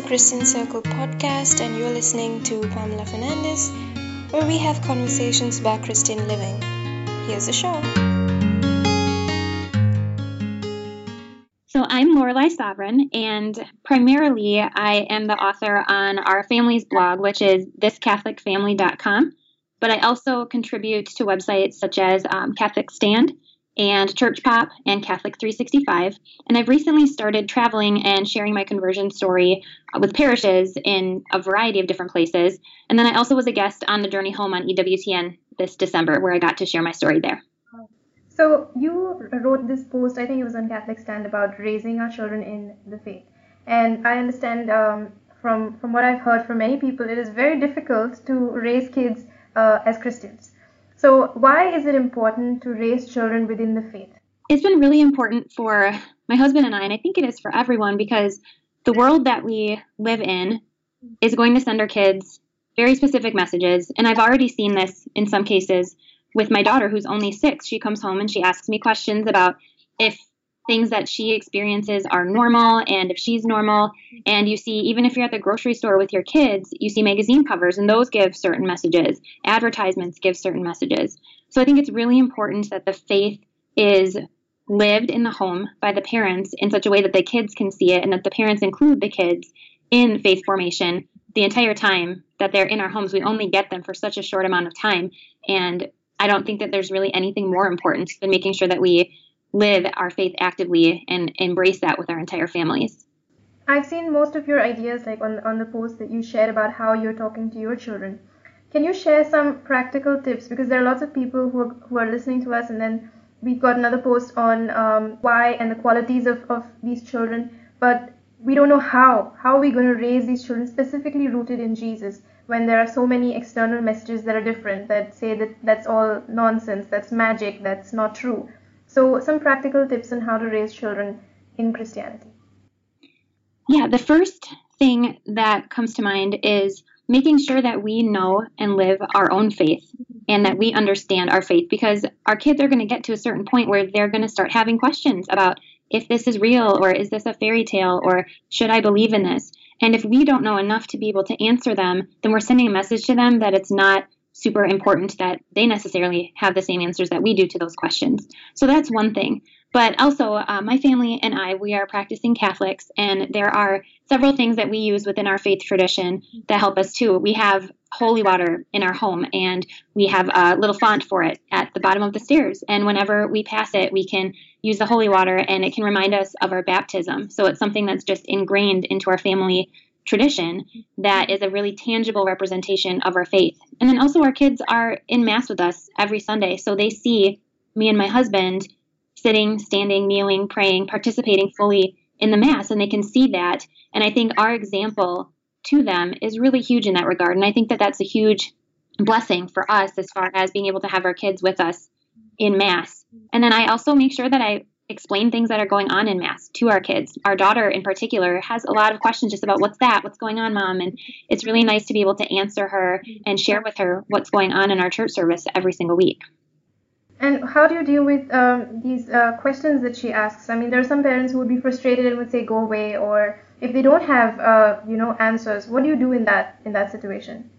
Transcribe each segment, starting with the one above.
the Christian Circle podcast, and you're listening to Pamela Fernandez, where we have conversations about Christian living. Here's the show. So, I'm Lorelei Savaryn, and primarily I am the author on our family's blog, which is thiscatholicfamily.com. But I also contribute to websites such as um, Catholic Stand and Church Pop and Catholic 365. And I've recently started traveling and sharing my conversion story with parishes in a variety of different places. And then I also was a guest on the Journey Home on EWTN this December, where I got to share my story there. So you wrote this post, I think it was on Catholic Stand, about raising our children in the faith. And I understand um, from from what I've heard from many people, it is very difficult to raise kids uh, as Christians. So, why is it important to raise children within the faith? It's been really important for my husband and I, and I think it is for everyone because the world that we live in is going to send our kids very specific messages. And I've already seen this in some cases with my daughter, who's only six. She comes home and she asks me questions about if things that she experiences are normal and if she's normal. And you see, even if you're at the grocery store with your kids, you see magazine covers and those give certain messages. Advertisements give certain messages. So I think it's really important that the faith is lived in the home by the parents in such a way that the kids can see it and that the parents include the kids in faith formation the entire time that they're in our homes. We only get them for such a short amount of time. And I don't think that there's really anything more important than making sure that we live our faith actively and embrace that with our entire families. I've seen most of your ideas like on on the post that you shared about how you're talking to your children. Can you share some practical tips because there are lots of people who are, who are listening to us and then we've got another post on um, why and the qualities of, of these children but we don't know how how are we going to raise these children specifically rooted in jesus when there are so many external messages that are different that say that that's all nonsense that's magic that's not true so, some practical tips on how to raise children in Christianity. Yeah, the first thing that comes to mind is making sure that we know and live our own faith and that we understand our faith because our kids are going to get to a certain point where they're going to start having questions about if this is real or is this a fairy tale or should I believe in this? And if we don't know enough to be able to answer them, then we're sending a message to them that it's not super important that they necessarily have the same answers that we do to those questions. So that's one thing. But also, uh, my family and I, we are practicing Catholics, and there are several things that we use within our faith tradition that help us too. We have holy water in our home, and we have a little font for it at the bottom of the stairs. And whenever we pass it, we can use the holy water, and it can remind us of our baptism. So it's something that's just ingrained into our family tradition that is a really tangible representation of our faith. And then also, our kids are in Mass with us every Sunday. So they see me and my husband sitting, standing, kneeling, praying, participating fully in the Mass, and they can see that. And I think our example to them is really huge in that regard. And I think that that's a huge blessing for us as far as being able to have our kids with us in Mass. And then I also make sure that I explain things that are going on in mass to our kids. Our daughter, in particular, has a lot of questions just about what's that, what's going on, mom, and it's really nice to be able to answer her and share with her what's going on in our church service every single week. And how do you deal with um, these uh, questions that she asks? I mean, there are some parents who would be frustrated and would say, "Go away," or if they don't have, uh, you know, answers, what do you do in that in that situation?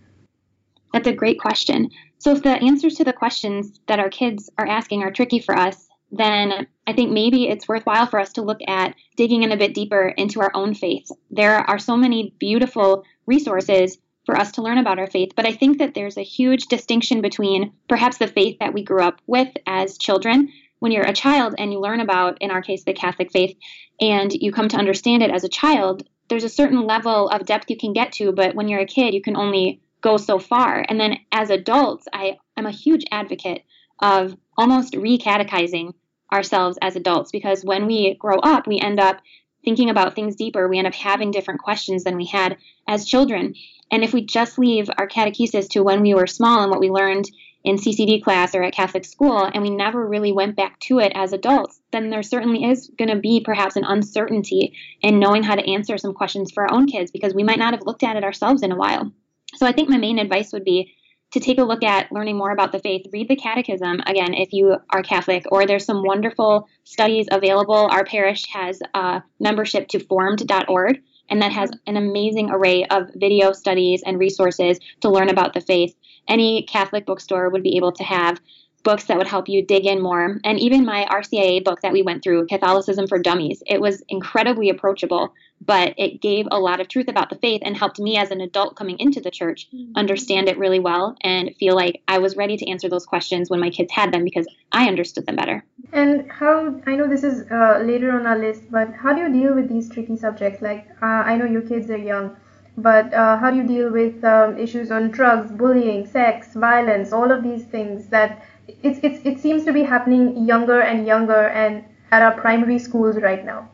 That's a great question. So, if the answers to the questions that our kids are asking are tricky for us, then I think maybe it's worthwhile for us to look at digging in a bit deeper into our own faith. There are so many beautiful resources for us to learn about our faith, but I think that there's a huge distinction between perhaps the faith that we grew up with as children. When you're a child and you learn about, in our case, the Catholic faith, and you come to understand it as a child, there's a certain level of depth you can get to, but when you're a kid, you can only go so far. And then as adults, I am a huge advocate of almost recatechizing ourselves as adults because when we grow up, we end up thinking about things deeper. We end up having different questions than we had as children. And if we just leave our catechesis to when we were small and what we learned in CCD class or at Catholic school, and we never really went back to it as adults, then there certainly is going to be perhaps an uncertainty in knowing how to answer some questions for our own kids because we might not have looked at it ourselves in a while. So I think my main advice would be to take a look at learning more about the faith, read the Catechism again if you are Catholic, or there's some wonderful studies available. Our parish has a membership to formed.org, and that has an amazing array of video studies and resources to learn about the faith. Any Catholic bookstore would be able to have books that would help you dig in more. And even my RCIA book that we went through, Catholicism for Dummies, it was incredibly approachable, but it gave a lot of truth about the faith and helped me as an adult coming into the church mm-hmm. understand it really well and feel like I was ready to answer those questions when my kids had them because I understood them better. And how, I know this is uh, later on our list, but how do you deal with these tricky subjects? Like, uh, I know your kids are young. But uh, how do you deal with um, issues on drugs, bullying, sex, violence, all of these things that it's, it's, it seems to be happening younger and younger and at our primary schools right now.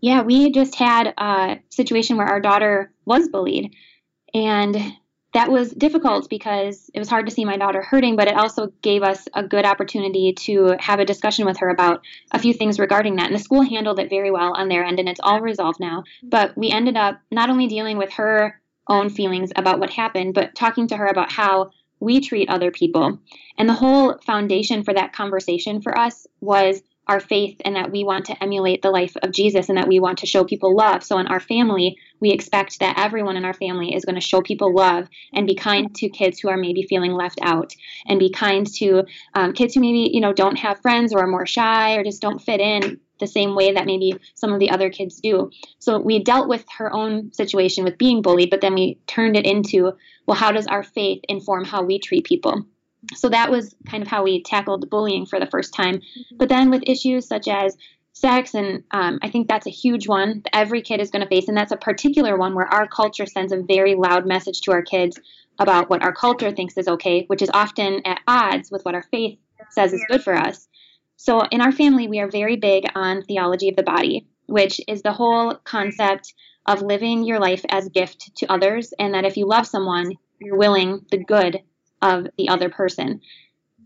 Yeah, we just had a situation where our daughter was bullied. And that was difficult because it was hard to see my daughter hurting, but it also gave us a good opportunity to have a discussion with her about a few things regarding that. And the school handled it very well on their end, and it's all resolved now. But we ended up not only dealing with her own feelings about what happened, but talking to her about how we treat other people. And the whole foundation for that conversation for us was our faith and that we want to emulate the life of Jesus and that we want to show people love. So in our family, we expect that everyone in our family is going to show people love and be kind to kids who are maybe feeling left out and be kind to um, kids who maybe, you know, don't have friends or are more shy or just don't fit in the same way that maybe some of the other kids do. So we dealt with her own situation with being bullied, but then we turned it into, well, how does our faith inform how we treat people? So that was kind of how we tackled bullying for the first time. But then with issues such as sex, and um, I think that's a huge one that every kid is going to face, and that's a particular one where our culture sends a very loud message to our kids about what our culture thinks is okay, which is often at odds with what our faith says is good for us. So in our family, we are very big on theology of the body, which is the whole concept of living your life as gift to others, and that if you love someone, you're willing the good of the other person.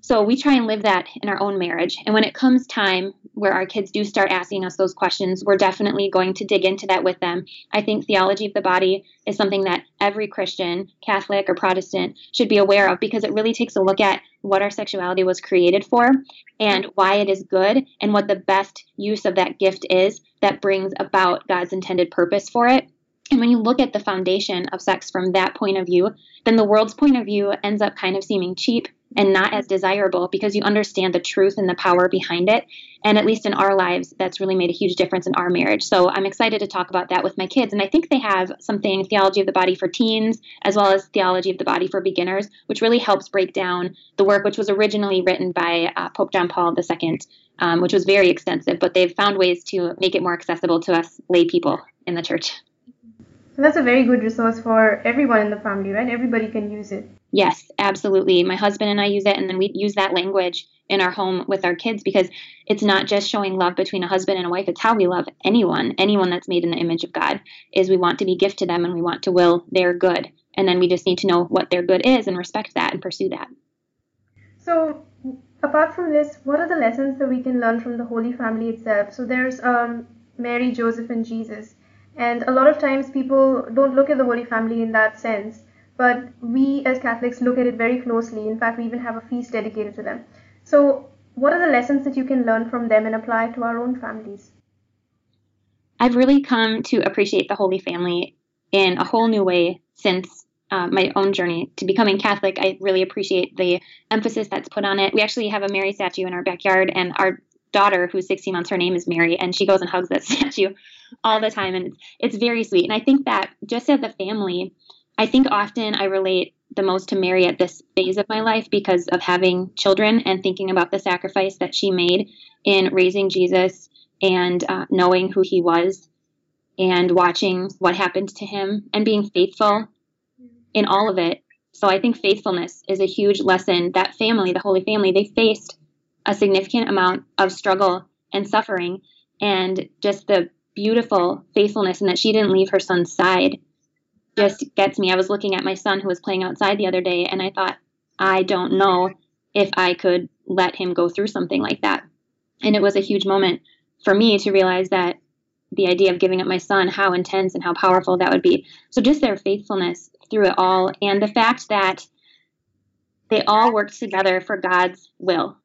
So we try and live that in our own marriage. And when it comes time where our kids do start asking us those questions, we're definitely going to dig into that with them. I think theology of the body is something that every Christian, Catholic or Protestant, should be aware of because it really takes a look at what our sexuality was created for and why it is good and what the best use of that gift is that brings about God's intended purpose for it. And when you look at the foundation of sex from that point of view, then the world's point of view ends up kind of seeming cheap and not as desirable because you understand the truth and the power behind it. And at least in our lives, that's really made a huge difference in our marriage. So I'm excited to talk about that with my kids. And I think they have something, theology of the body for teens, as well as theology of the body for beginners, which really helps break down the work, which was originally written by uh, Pope John Paul II, um, which was very extensive, but they've found ways to make it more accessible to us lay people in the church. So that's a very good resource for everyone in the family, right? Everybody can use it. Yes, absolutely. My husband and I use it, and then we use that language in our home with our kids because it's not just showing love between a husband and a wife. It's how we love anyone, anyone that's made in the image of God. Is we want to be gift to them and we want to will their good, and then we just need to know what their good is and respect that and pursue that. So, apart from this, what are the lessons that we can learn from the Holy Family itself? So there's um, Mary, Joseph, and Jesus, and a lot of times people don't look at the Holy Family in that sense but we as Catholics look at it very closely. In fact, we even have a feast dedicated to them. So, what are the lessons that you can learn from them and apply to our own families? I've really come to appreciate the Holy Family in a whole new way since uh, my own journey to becoming Catholic. I really appreciate the emphasis that's put on it. We actually have a Mary statue in our backyard, and our daughter, who's 16 months, her name is Mary, and she goes and hugs that statue all the time, and it's, it's very sweet. And I think that just as a family, I think often I relate the most to Mary at this phase of my life because of having children and thinking about the sacrifice that she made in raising Jesus and uh, knowing who he was and watching what happened to him and being faithful in all of it. So I think faithfulness is a huge lesson. That family, the Holy Family, they faced a significant amount of struggle and suffering and just the beautiful faithfulness and that she didn't leave her son's side just gets me. I was looking at my son who was playing outside the other day, and I thought, I don't know if I could let him go through something like that. And it was a huge moment for me to realize that the idea of giving up my son, how intense and how powerful that would be. So just their faithfulness through it all, and the fact that they all worked together for God's will.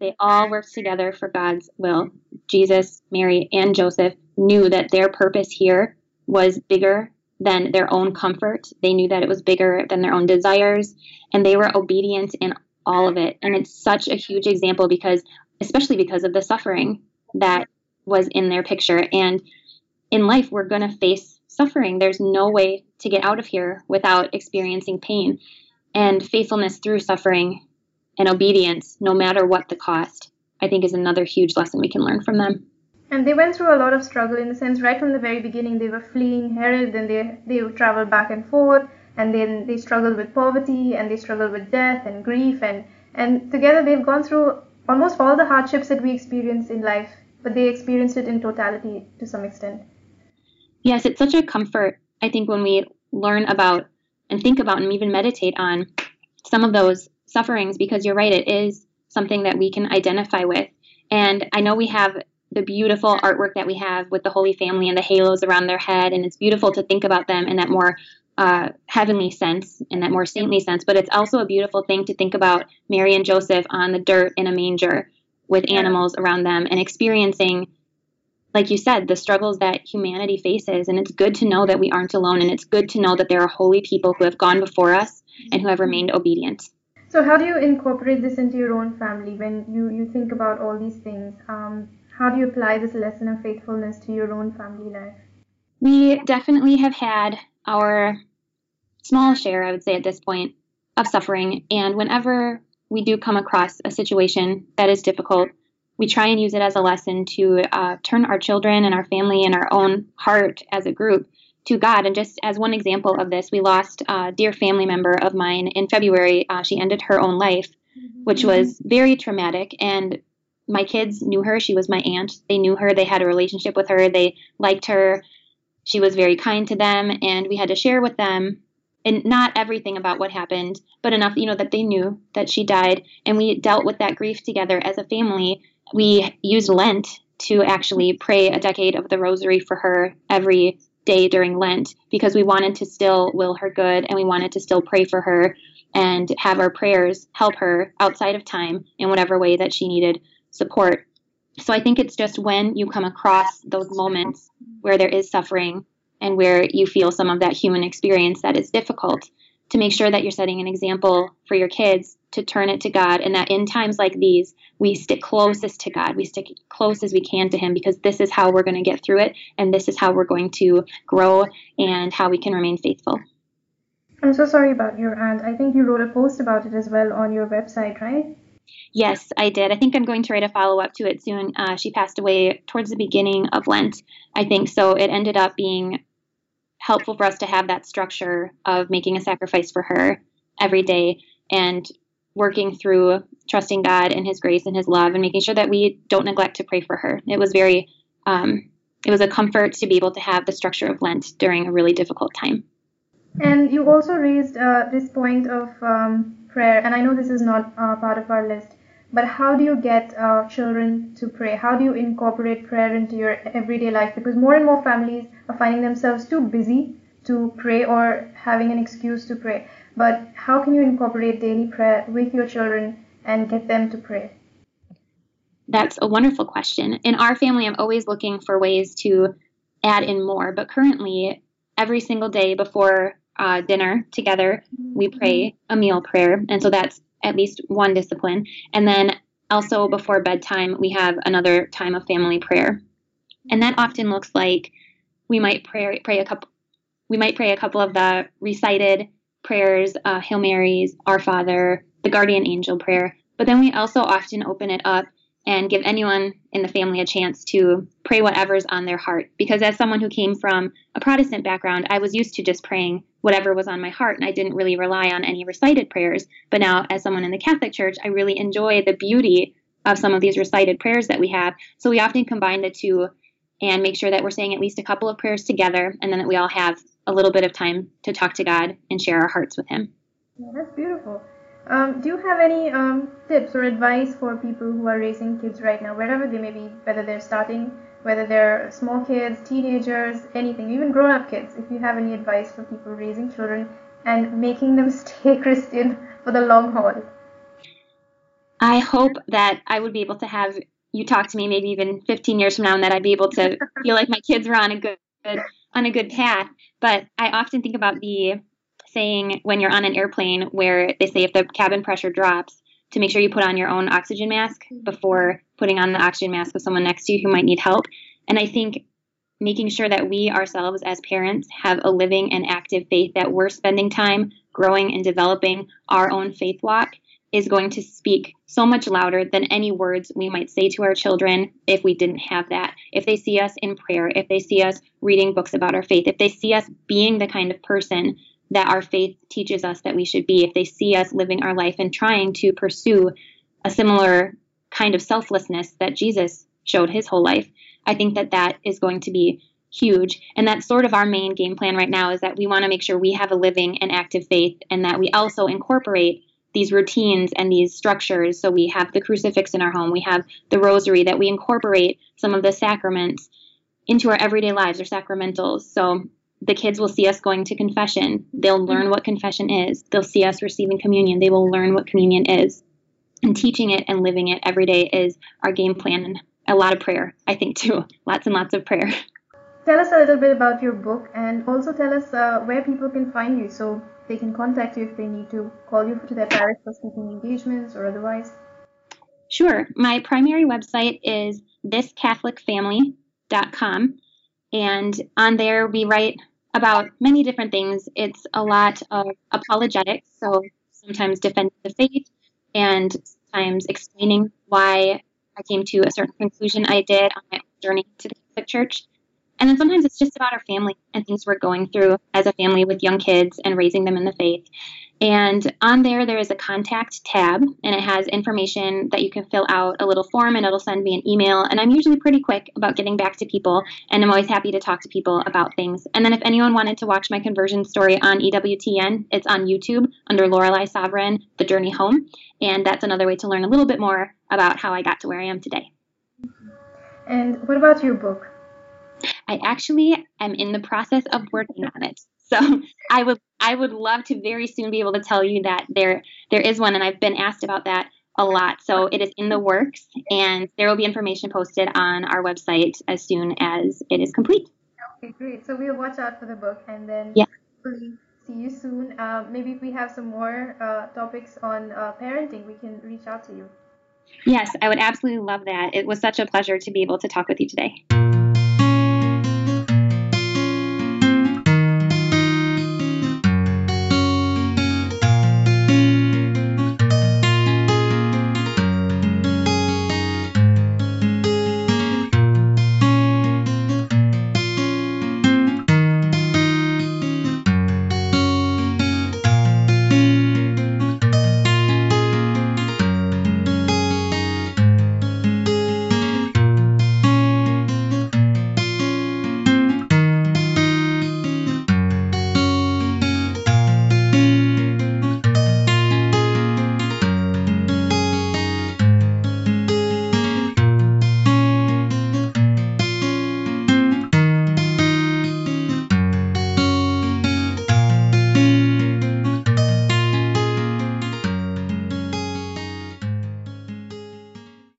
They all worked together for God's will. Jesus, Mary, and Joseph knew that their purpose here was bigger than their own comfort. They knew that it was bigger than their own desires, and they were obedient in all of it. And it's such a huge example because, especially because of the suffering that was in their picture. And in life, we're going to face suffering. There's no way to get out of here without experiencing pain. And faithfulness through suffering and obedience, no matter what the cost, I think is another huge lesson we can learn from them. And they went through a lot of struggle in the sense, right from the very beginning, they were fleeing Herod, then they, they traveled back and forth, and then they struggled with poverty, and they struggled with death and grief, and, and together they've gone through almost all the hardships that we experience in life, but they experienced it in totality to some extent. Yes, it's such a comfort, I think, when we learn about and think about and even meditate on some of those sufferings, because you're right, it is something that we can identify with. And I know we have the beautiful artwork that we have with the Holy Family and the halos around their head, and it's beautiful to think about them in that more uh, heavenly sense, in that more saintly sense. But it's also a beautiful thing to think about Mary and Joseph on the dirt in a manger with animals around them and experiencing, like you said, the struggles that humanity faces. And it's good to know that we aren't alone, and it's good to know that there are holy people who have gone before us and who have remained obedient. So, how do you incorporate this into your own family when you, you think about all these things? Um, how do you apply this lesson of faithfulness to your own family life? We definitely have had our small share, I would say, at this point, of suffering. And whenever we do come across a situation that is difficult, we try and use it as a lesson to uh, turn our children and our family and our own heart as a group to God. And just as one example of this, we lost a dear family member of mine in February. Uh, she ended her own life, which was very traumatic. And my kids knew her. She was my aunt. They knew her. They had a relationship with her. They liked her. She was very kind to them, and we had to share with them and not everything about what happened, but enough, you know, that they knew that she died. And we dealt with that grief together as a family. We used Lent to actually pray a decade of the rosary for her every day during Lent because we wanted to still will her good and we wanted to still pray for her and have our prayers help her outside of time in whatever way that she needed support. So I think it's just when you come across those moments where there is suffering and where you feel some of that human experience that is difficult to make sure that you're setting an example for your kids to turn it to God and that in times like these we stick closest to God. We stick close as we can to him because this is how we're going to get through it and this is how we're going to grow and how we can remain faithful. I'm so sorry about your aunt. I think you wrote a post about it as well on your website, right? Yes, I did. I think I'm going to write a follow up to it soon. Uh, she passed away towards the beginning of Lent, I think. So it ended up being helpful for us to have that structure of making a sacrifice for her every day and working through trusting God and His grace and His love and making sure that we don't neglect to pray for her. It was very, um, it was a comfort to be able to have the structure of Lent during a really difficult time. And you also raised uh, this point of um, prayer, and I know this is not uh, part of our list, but how do you get uh, children to pray? How do you incorporate prayer into your everyday life? Because more and more families are finding themselves too busy to pray or having an excuse to pray. But how can you incorporate daily prayer with your children and get them to pray? That's a wonderful question. In our family, I'm always looking for ways to add in more, but currently, every single day before uh, dinner together, we pray a meal prayer. And so that's at least one discipline. And then also before bedtime, we have another time of family prayer. And that often looks like we might pray, pray a couple we might pray a couple of the recited prayers, uh, Hail Marys, Our Father, the Guardian Angel prayer. But then we also often open it up and give anyone in the family a chance to pray whatever's on their heart. Because as someone who came from a Protestant background, I was used to just praying whatever was on my heart, and I didn't really rely on any recited prayers. But now, as someone in the Catholic Church, I really enjoy the beauty of some of these recited prayers that we have. So we often combine the two and make sure that we're saying at least a couple of prayers together, and then that we all have a little bit of time to talk to God and share our hearts with Him. Yeah, that's beautiful. Um, do you have any um, tips or advice for people who are raising kids right now, wherever they may be, whether they're starting, whether they're small kids, teenagers, anything, even grown up kids? If you have any advice for people raising children and making them stay Christian for the long haul? I hope that I would be able to have you talk to me maybe even 15 years from now and that I'd be able to feel like my kids were on a good, good on a good path. But I often think about the saying when you're on an airplane where they say if the cabin pressure drops, to make sure you put on your own oxygen mask mm-hmm. before putting on the oxygen mask of someone next to you who might need help. And I think making sure that we ourselves as parents have a living and active faith, that we're spending time growing and developing our own faith walk is going to speak so much louder than any words we might say to our children if we didn't have that. If they see us in prayer, if they see us reading books about our faith, if they see us being the kind of person that our faith teaches us that we should be, if they see us living our life and trying to pursue a similar kind of selflessness that Jesus showed his whole life, I think that that is going to be huge. And that's sort of our main game plan right now is that we want to make sure we have a living and active faith and that we also incorporate these routines and these structures. So we have the crucifix in our home, we have the rosary, that we incorporate some of the sacraments into our everyday lives or sacramentals. So the kids will see us going to confession. They'll learn mm-hmm. what confession is. They'll see us receiving communion. They will learn what communion is. And teaching it and living it every day is our game plan and a lot of prayer, I think, too. Lots and lots of prayer. Tell us a little bit about your book and also tell us uh, where people can find you so they can contact you if they need to call you to their parish for speaking engagements or otherwise. Sure. My primary website is thiscatholicfamily.com. And on there, we write about many different things. It's a lot of apologetics, so sometimes defending the faith and sometimes explaining why I came to a certain conclusion I did on my journey to the Catholic Church. And then sometimes it's just about our family and things we're going through as a family with young kids and raising them in the faith. And on there, there is a contact tab, and it has information that you can fill out a little form, and it'll send me an email. And I'm usually pretty quick about getting back to people, and I'm always happy to talk to people about things. And then if anyone wanted to watch my conversion story on EWTN, it's on YouTube under Lorelei Savaryn, The Journey Home. And that's another way to learn a little bit more about how I got to where I am today. And what about your book? I actually am in the process of working on it. So I would I would love to very soon be able to tell you that there there is one, and I've been asked about that a lot. So it is in the works, and there will be information posted on our website as soon as it is complete. Okay, great. So we'll watch out for the book, and then yeah. see you soon. Uh, maybe if we have some more uh, topics on uh, parenting, we can reach out to you. Yes, I would absolutely love that. It was such a pleasure to be able to talk with you today.